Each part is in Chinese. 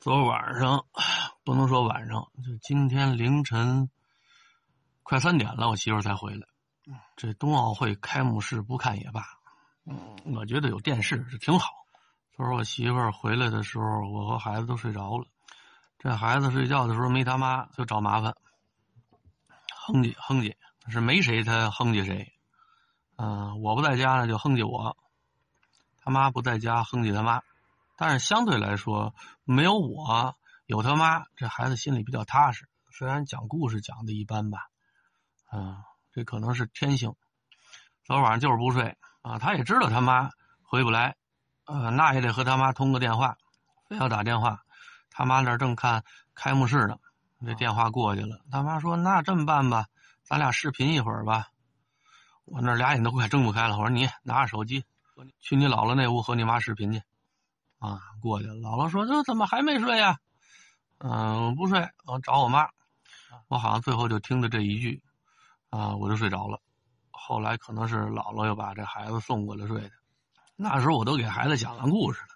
昨晚上不能说晚上，就今天凌晨快三点了，我媳妇才回来。这冬奥会开幕式不看也罢，我觉得有电视是挺好。昨儿我媳妇回来的时候，我和孩子都睡着了。这孩子睡觉的时候没他妈就找麻烦，哼唧哼唧，是没谁他哼唧谁。嗯，我不在家呢就哼唧我，他妈不在家哼唧他妈。但是相对来说，没有我，有他妈，这孩子心里比较踏实。虽然讲故事讲的一般吧，啊，这可能是天性。昨晚上就是不睡啊，他也知道他妈回不来，呃，那也得和他妈通个电话，非要打电话。他妈那正看开幕式呢，这电话过去了。他妈说：“那这么办吧，咱俩视频一会儿吧。”我那俩眼都快睁不开了。我说：“你拿着手机，去你姥姥那屋和你妈视频去。”啊，过去了。姥姥说：“这怎么还没睡呀？”嗯，不睡，我找我妈。我好像最后就听了这一句，啊，我就睡着了。后来可能是姥姥又把这孩子送过来睡的。那时候我都给孩子讲完故事了。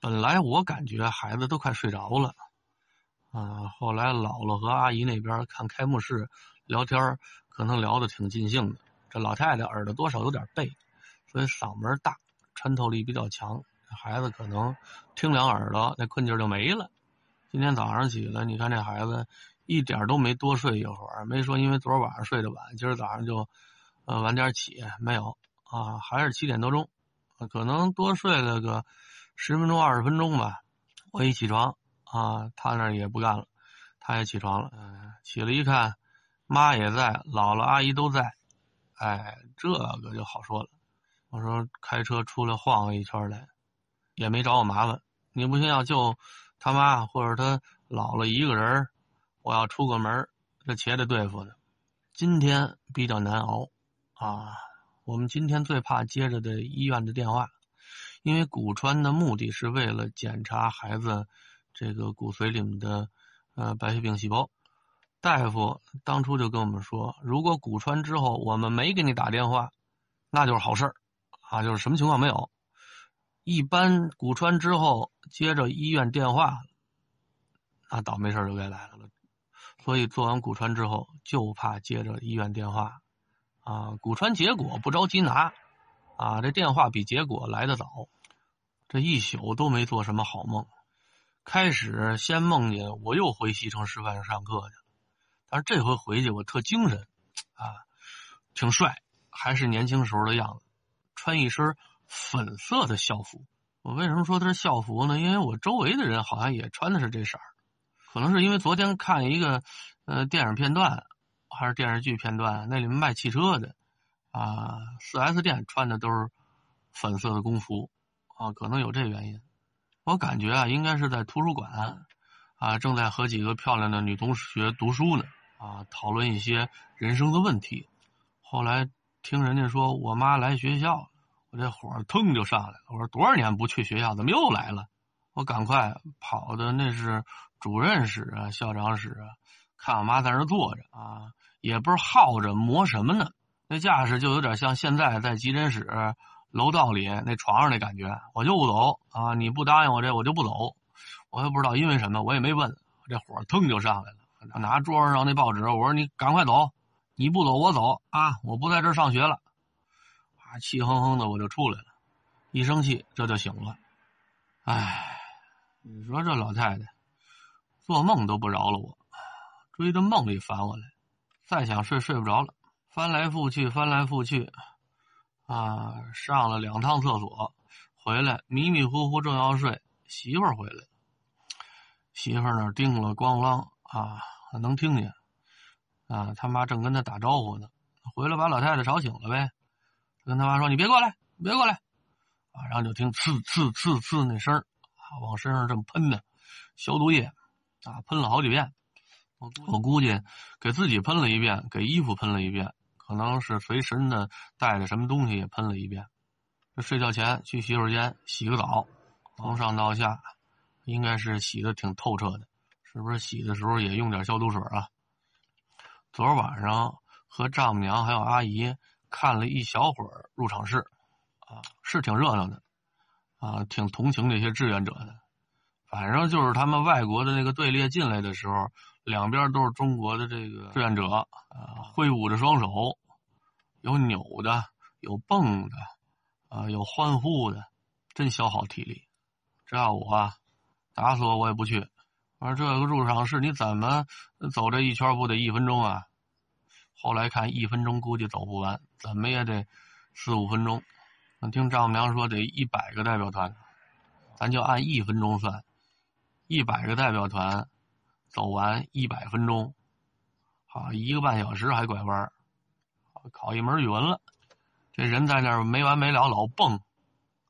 本来我感觉孩子都快睡着了，啊，后来姥姥和阿姨那边看开幕式聊天，可能聊得挺尽兴的。这老太太耳朵多少有点背，所以嗓门大，穿透力比较强。孩子可能听两耳朵，那困劲就没了。今天早上起来，你看这孩子一点都没多睡一会儿，没说因为昨晚上睡得晚，今儿早上就呃晚点起，没有啊，还是七点多钟，可能多睡了个十分钟二十分钟吧。我一起床啊，他那也不干了，他也起床了。起来一看，妈也在，姥姥阿姨都在，哎，这个就好说了。我说开车出来晃悠一圈来。也没找我麻烦，你不信要救他妈或者他姥姥一个人我要出个门这且得对付呢。今天比较难熬啊！我们今天最怕接着的医院的电话，因为骨穿的目的是为了检查孩子这个骨髓里面的呃白血病细胞。大夫当初就跟我们说，如果骨穿之后我们没给你打电话，那就是好事儿啊，就是什么情况没有。一般骨穿之后，接着医院电话，那倒霉事就该来了。所以做完骨穿之后，就怕接着医院电话，啊，骨穿结果不着急拿，啊，这电话比结果来的早。这一宿都没做什么好梦，开始先梦见我又回西城师范上课去了，但是这回回去我特精神，啊，挺帅，还是年轻时候的样子，穿一身。粉色的校服，我为什么说它是校服呢？因为我周围的人好像也穿的是这色儿，可能是因为昨天看一个呃电影片段还是电视剧片段，那里面卖汽车的啊，四 S 店穿的都是粉色的工服啊，可能有这原因。我感觉啊，应该是在图书馆啊，正在和几个漂亮的女同学读书呢啊，讨论一些人生的问题。后来听人家说我妈来学校。我这火腾就上来了。我说多少年不去学校，怎么又来了？我赶快跑的那是主任室啊、校长室啊，看我妈在那坐着啊，也不是耗着磨什么呢，那架势就有点像现在在急诊室楼道里那床上那感觉。我就不走啊！你不答应我这，我就不走。我也不知道因为什么，我也没问。这火腾就上来了，拿桌上那报纸，我说你赶快走，你不走我走啊！我不在这上学了。气哼哼的我就出来了，一生气这就醒了。唉，你说这老太太，做梦都不饶了我，追着梦里烦我来，再想睡睡不着了，翻来覆去翻来覆去，啊，上了两趟厕所，回来迷迷糊糊正要睡，媳妇儿回来，媳妇儿那叮了咣啷啊，能听见，啊，他妈正跟他打招呼呢，回来把老太太吵醒了呗。跟他妈说：“你别过来，别过来！”啊，然后就听“呲呲呲呲”那声啊，往身上这么喷的消毒液，啊，喷了好几遍。我估计给自己喷了一遍，给衣服喷了一遍，可能是随身的带着什么东西也喷了一遍。这睡觉前去洗手间洗个澡，从上到下，应该是洗的挺透彻的。是不是洗的时候也用点消毒水啊？昨晚上和丈母娘还有阿姨。看了一小会儿入场式，啊，是挺热闹的，啊，挺同情那些志愿者的。反正就是他们外国的那个队列进来的时候，两边都是中国的这个志愿者啊，挥舞着双手，有扭的，有蹦的，啊，有欢呼的，真消耗体力。这要我，打死我我也不去。而这个入场式你怎么走这一圈不得一分钟啊？后来看一分钟估计走不完，怎么也得四五分钟。听丈母娘说得一百个代表团，咱就按一分钟算，一百个代表团走完一百分钟，好一个半小时还拐弯考一门语文了。这人在那儿没完没了老蹦，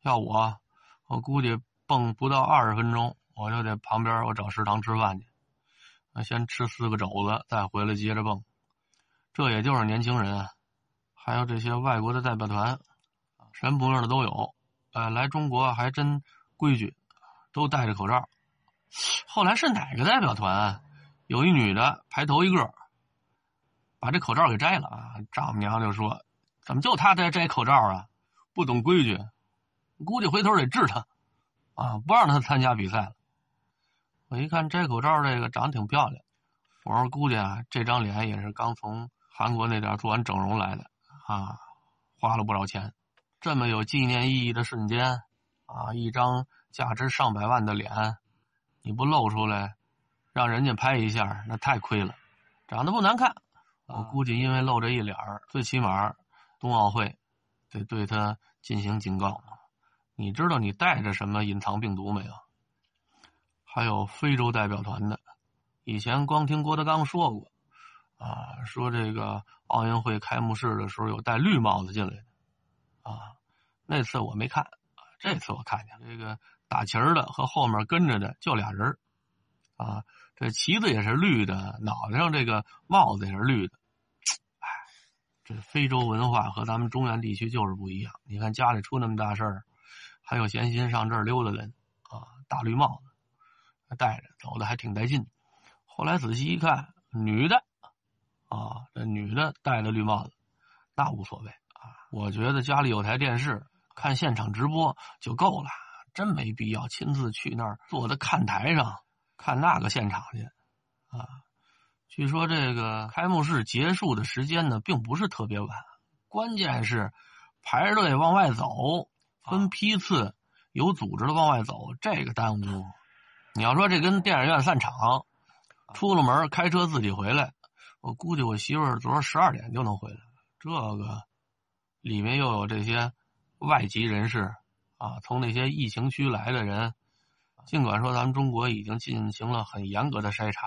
要我，我估计蹦不到二十分钟。我就在旁边，我找食堂吃饭去。先吃四个肘子，再回来接着蹦。这也就是年轻人，还有这些外国的代表团，什么模样的都有。呃，来中国还真规矩，都戴着口罩。后来是哪个代表团？有一女的排头一个，把这口罩给摘了啊！丈母娘就说：“怎么就她在摘口罩啊？不懂规矩，估计回头得治她啊，不让她参加比赛了。”我一看摘口罩这个长得挺漂亮，我说估计啊这张脸也是刚从韩国那点做完整容来的啊，花了不少钱。这么有纪念意义的瞬间啊，一张价值上百万的脸，你不露出来，让人家拍一下，那太亏了。长得不难看，我估计因为露这一脸最起码冬奥会得对他进行警告。你知道你带着什么隐藏病毒没有？还有非洲代表团的，以前光听郭德纲说过，啊，说这个奥运会开幕式的时候有戴绿帽子进来的，啊，那次我没看，啊这次我看见这个打旗儿的和后面跟着的就俩人啊，这旗子也是绿的，脑袋上这个帽子也是绿的，哎，这非洲文化和咱们中原地区就是不一样。你看家里出那么大事儿，还有闲心上这儿溜达的啊，大绿帽子。戴着走的还挺带劲，后来仔细一看，女的，啊，这女的戴的绿帽子，那无所谓啊。我觉得家里有台电视，看现场直播就够了，真没必要亲自去那儿坐在看台上看那个现场去，啊。据说这个开幕式结束的时间呢，并不是特别晚，关键是排着队往外走，分批次、有组织的往外走，这个耽误。你要说这跟电影院散场，出了门开车自己回来，我估计我媳妇儿昨儿十二点就能回来。这个里面又有这些外籍人士啊，从那些疫情区来的人。尽管说咱们中国已经进行了很严格的筛查，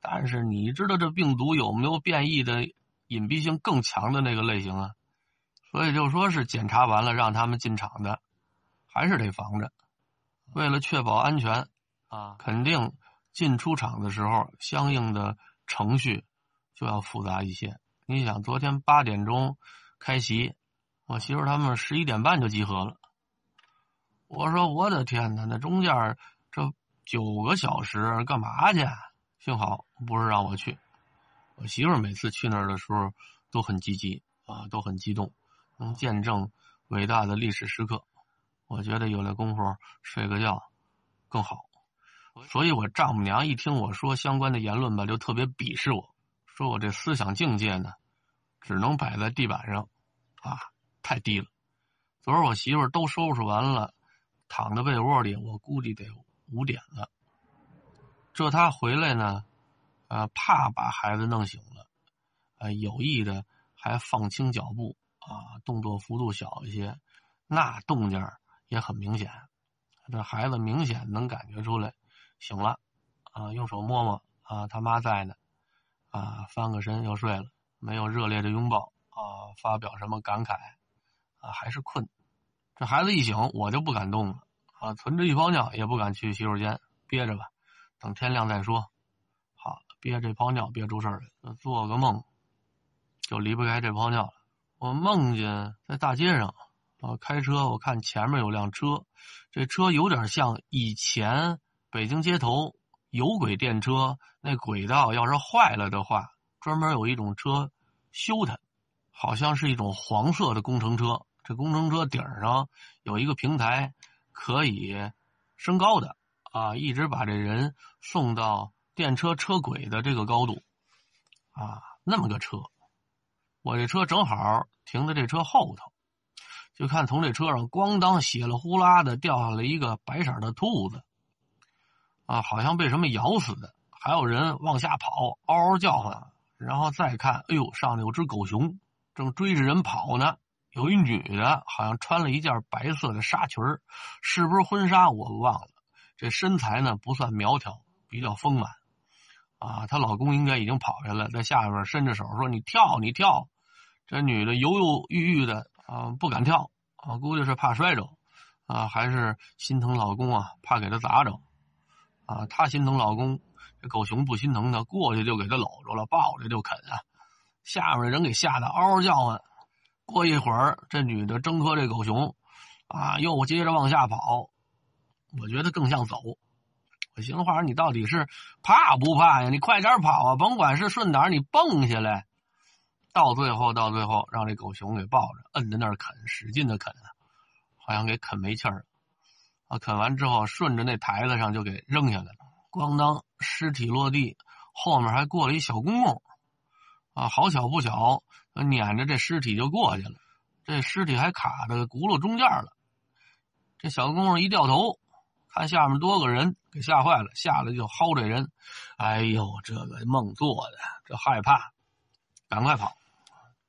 但是你知道这病毒有没有变异的隐蔽性更强的那个类型啊？所以就说是检查完了让他们进场的，还是得防着，为了确保安全。啊，肯定进出场的时候，相应的程序就要复杂一些。你想，昨天八点钟开席，我媳妇他们十一点半就集合了。我说我的天哪，那中间这九个小时干嘛去？幸好不是让我去。我媳妇每次去那儿的时候都很积极啊，都很激动，能见证伟大的历史时刻。我觉得有那功夫睡个觉更好。所以，我丈母娘一听我说相关的言论吧，就特别鄙视我，说我这思想境界呢，只能摆在地板上，啊，太低了。昨儿我媳妇都收拾完了，躺在被窝里，我估计得五点了。这她回来呢，啊，怕把孩子弄醒了，啊，有意的还放轻脚步，啊，动作幅度小一些，那动静也很明显，这孩子明显能感觉出来。醒了，啊，用手摸摸，啊，他妈在呢，啊，翻个身又睡了，没有热烈的拥抱，啊，发表什么感慨，啊，还是困。这孩子一醒，我就不敢动了，啊，存着一泡尿也不敢去洗手间，憋着吧，等天亮再说。好，憋这泡尿憋出事儿来，做个梦，就离不开这泡尿了。我梦见在大街上，啊，开车，我看前面有辆车，这车有点像以前。北京街头有轨电车，那轨道要是坏了的话，专门有一种车修它，好像是一种黄色的工程车。这工程车顶上有一个平台，可以升高的啊，一直把这人送到电车车轨的这个高度，啊，那么个车，我这车正好停在这车后头，就看从这车上咣当血了呼啦的掉下来一个白色的兔子，啊，好像被什么咬死的，还有人往下跑，嗷嗷叫唤，然后再看，哎呦，上面有只狗熊，正追着人跑呢。有一女的，好像穿了一件白色的纱裙是不是婚纱我忘了。这身材呢不算苗条，比较丰满，啊，她老公应该已经跑下来，在下边伸着手说：“你跳，你跳。”这女的犹犹豫豫的啊，不敢跳啊，估计是怕摔着，啊，还是心疼老公啊，怕给他砸着，啊，她心疼老公，这狗熊不心疼她，过去就给他搂着了，抱着就啃啊，下面人给吓得嗷嗷叫唤。过一会儿，这女的挣脱这狗熊，啊，又接着往下跑。我觉得更像走。我寻思话你到底是怕不怕呀？你快点跑啊！甭管是顺哪你蹦下来。到最后，到最后，让这狗熊给抱着，摁在那儿啃，使劲的啃，好像给啃没气儿了。啃完之后，顺着那台子上就给扔下来了。咣当，尸体落地，后面还过了一小公公。啊，好巧不巧。撵着这尸体就过去了，这尸体还卡在轱辘中间了。这小公公一掉头，看下面多个人，给吓坏了，下来就薅这人。哎呦，这个梦做的，这害怕，赶快跑。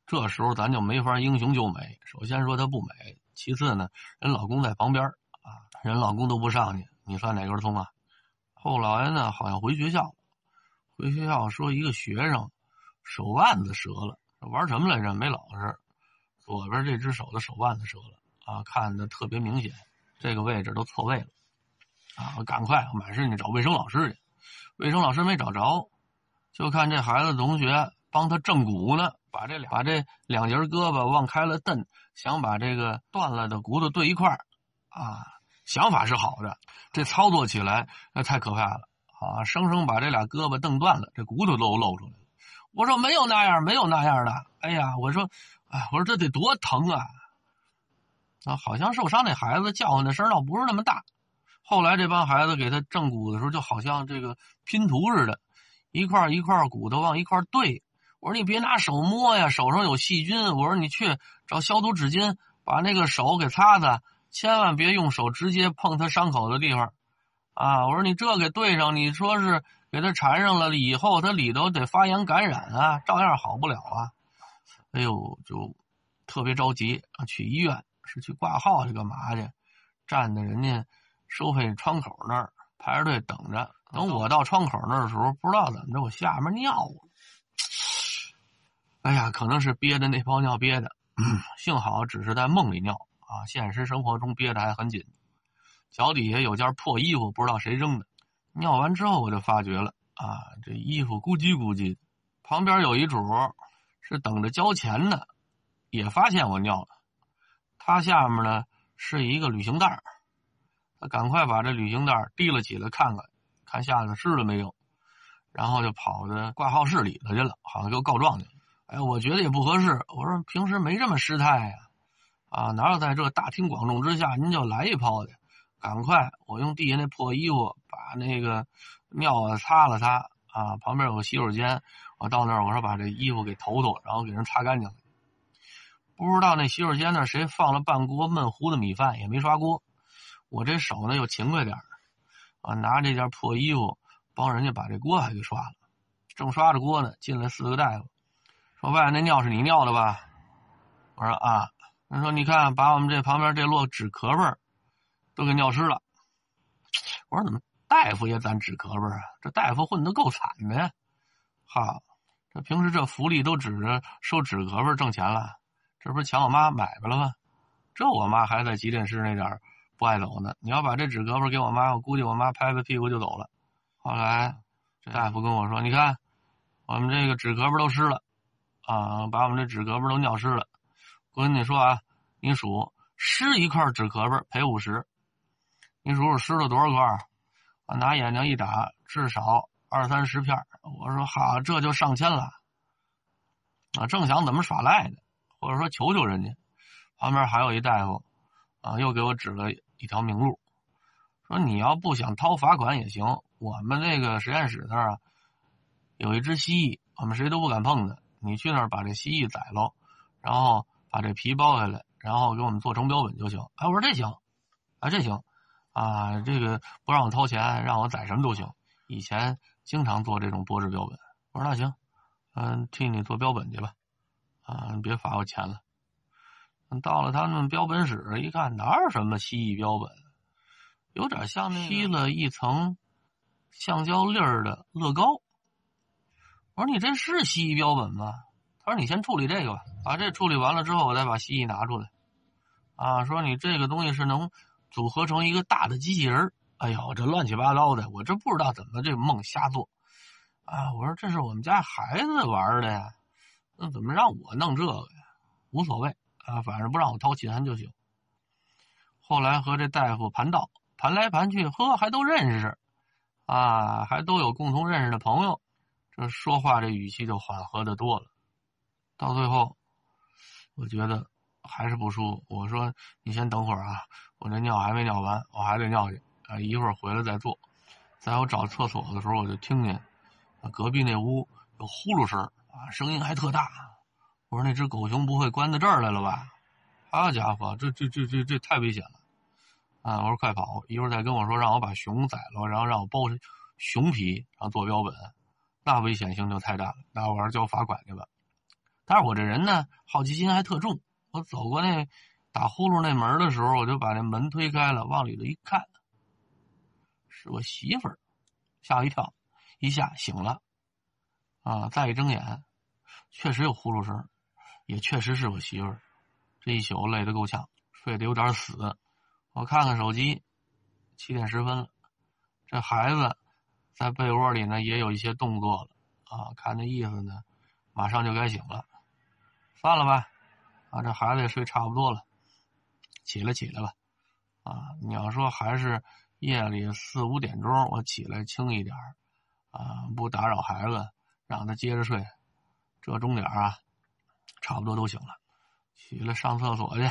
这时候咱就没法英雄救美。首先说他不美，其次呢，人老公在旁边，人老公都不上去，你算哪根葱啊？后来呢，好像回学校，回学校说一个学生手腕子折了。玩什么来着？没老实，左边这只手的手腕子折了啊，看的特别明显，这个位置都错位了啊！赶快满身去找卫生老师去，卫生老师没找着，就看这孩子同学帮他正骨呢，把这俩把这两节胳膊往开了蹬，想把这个断了的骨头对一块啊，想法是好的，这操作起来那太可怕了啊！生生把这俩胳膊蹬断了，这骨头都露出来了。我说没有那样，没有那样的。哎呀，我说，哎，我说这得多疼啊！啊，好像受伤那孩子叫唤的声倒不是那么大。后来这帮孩子给他正骨的时候，就好像这个拼图似的，一块一块骨头往一块对。我说你别拿手摸呀，手上有细菌。我说你去找消毒纸巾，把那个手给擦擦，千万别用手直接碰他伤口的地方。啊，我说你这给对上，你说是。给他缠上了，以后他里头得发炎感染啊，照样好不了啊。哎呦，就特别着急啊，去医院是去挂号去干嘛去？站在人家收费窗口那儿排着队等着。等我到窗口那儿的时候，不知道怎么着，我下面尿了。哎呀，可能是憋的那泡尿憋的，幸好只是在梦里尿啊，现实生活中憋的还很紧。脚底下有件破衣服，不知道谁扔的。尿完之后，我就发觉了啊，这衣服咕叽咕叽。旁边有一主是等着交钱的，也发现我尿了。他下面呢是一个旅行袋他赶快把这旅行袋提了起来，看看看下头湿了没有，然后就跑到挂号室里头去了，好像给我告状去了。哎，我觉得也不合适。我说平时没这么失态呀，啊哪有在这大庭广众之下您就来一泡的？赶快，我用地下那破衣服把那个尿啊擦了擦啊，旁边有个洗手间，我到那儿我说把这衣服给投投，然后给人擦干净了。不知道那洗手间那谁放了半锅焖糊的米饭，也没刷锅。我这手呢又勤快点啊，拿这件破衣服帮人家把这锅还给刷了。正刷着锅呢，进来四个大夫，说外那尿是你尿的吧？我说啊，他说你看把我们这旁边这摞纸壳儿。都给尿湿了，我说怎么大夫也攒纸壳儿啊？这大夫混的够惨的呀！哈，这平时这福利都指着收纸壳儿挣钱了，这不是抢我妈买卖了吗？这我妈还在急诊室那点不爱走呢。你要把这纸壳儿给我妈，我估计我妈拍拍屁股就走了。后来这大夫跟我说：“你看，我们这个纸壳儿都湿了啊，把我们这纸壳儿都尿湿了。我跟你说啊，你数湿一块纸壳儿赔五十。”你数数湿了多少块？我拿眼睛一眨，至少二三十片。我说好，这就上千了。啊，正想怎么耍赖呢，或者说求求人家。旁边还有一大夫，啊，又给我指了一条明路，说你要不想掏罚款也行，我们那个实验室那儿啊有一只蜥蜴，我们谁都不敢碰它。你去那儿把这蜥蜴宰了，然后把这皮剥下来，然后给我们做成标本就行。哎，我说这行，啊这行，啊这个不让我掏钱，让我宰什么都行。以前经常做这种剥制标本。我说那行，嗯，替你做标本去吧，啊，你别罚我钱了。到了他们标本室一看，哪有什么蜥蜴标本，有点像那披了一层橡胶粒儿的乐高。我说你这是蜥蜴标本吗？他说你先处理这个吧，把这处理完了之后，我再把蜥蜴拿出来。啊，说你这个东西是能组合成一个大的机器人哎呦，这乱七八糟的，我这不知道怎么这梦瞎做。啊，我说这是我们家孩子玩的呀，那怎么让我弄这个呀？无所谓。啊，反正不让我掏钱就行。后来和这大夫盘道，盘来盘去，呵，还都认识，啊，还都有共同认识的朋友，这说话这语气就缓和的多了。到最后，我觉得还是不舒服。我说：“你先等会儿啊，我这尿还没尿完，我还得尿去啊，一会儿回来再做。”在我找厕所的时候，我就听见隔壁那屋有呼噜声啊，声音还特大。我说那只狗熊不会关到这儿来了吧？好家伙，这这这这这太危险了！啊，我说快跑！一会儿再跟我说让我把熊宰了，然后让我剥熊皮，然后做标本，那危险性就太大了。那我还是交罚款去吧。但是我这人呢，好奇心还特重。我走过那打呼噜那门的时候，我就把那门推开了，往里头一看，是我媳妇儿，吓我一跳，一下醒了。啊，再一睁眼，确实有呼噜声。也确实是我媳妇儿，这一宿累得够呛，睡得有点死。我看看手机，七点十分了。这孩子在被窝里呢，也有一些动作了啊，看那意思呢，马上就该醒了。算了吧，啊，这孩子也睡差不多了，起来起来吧。啊，你要说还是夜里四五点钟我起来轻一点啊，不打扰孩子，让他接着睡，这钟点啊。差不多都醒了，起来上厕所去。